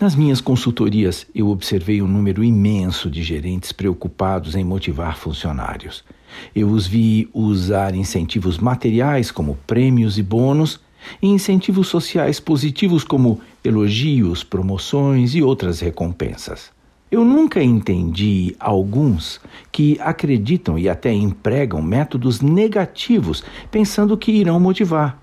Nas minhas consultorias, eu observei um número imenso de gerentes preocupados em motivar funcionários. Eu os vi usar incentivos materiais como prêmios e bônus e incentivos sociais positivos como elogios, promoções e outras recompensas. Eu nunca entendi alguns que acreditam e até empregam métodos negativos pensando que irão motivar.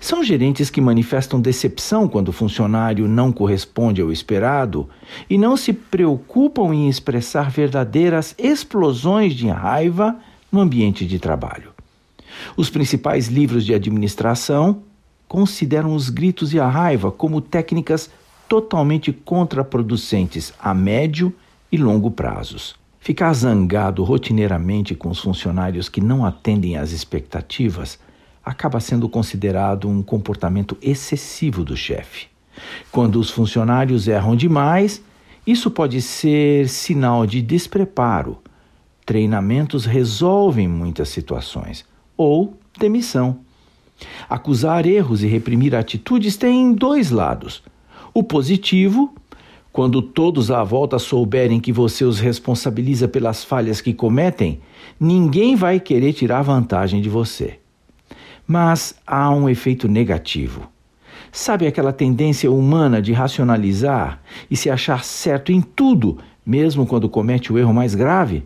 São gerentes que manifestam decepção quando o funcionário não corresponde ao esperado e não se preocupam em expressar verdadeiras explosões de raiva no ambiente de trabalho. Os principais livros de administração consideram os gritos e a raiva como técnicas totalmente contraproducentes a médio e longo prazos. Ficar zangado rotineiramente com os funcionários que não atendem às expectativas acaba sendo considerado um comportamento excessivo do chefe. Quando os funcionários erram demais, isso pode ser sinal de despreparo. Treinamentos resolvem muitas situações, ou demissão. Acusar erros e reprimir atitudes tem dois lados. O positivo, quando todos à volta souberem que você os responsabiliza pelas falhas que cometem, ninguém vai querer tirar vantagem de você. Mas há um efeito negativo. Sabe aquela tendência humana de racionalizar e se achar certo em tudo, mesmo quando comete o erro mais grave?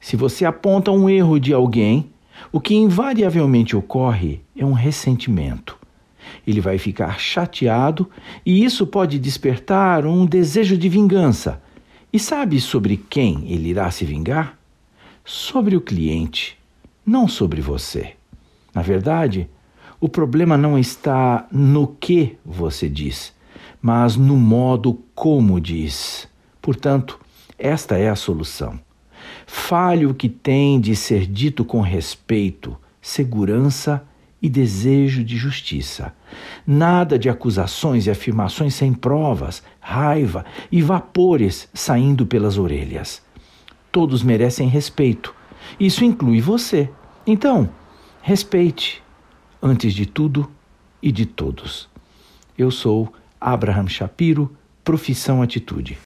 Se você aponta um erro de alguém, o que invariavelmente ocorre é um ressentimento. Ele vai ficar chateado e isso pode despertar um desejo de vingança. E sabe sobre quem ele irá se vingar? Sobre o cliente, não sobre você. Na verdade, o problema não está no que você diz, mas no modo como diz. Portanto, esta é a solução. Fale o que tem de ser dito com respeito, segurança e desejo de justiça. Nada de acusações e afirmações sem provas, raiva e vapores saindo pelas orelhas. Todos merecem respeito. Isso inclui você. Então, Respeite, antes de tudo e de todos. Eu sou Abraham Shapiro, profissão Atitude.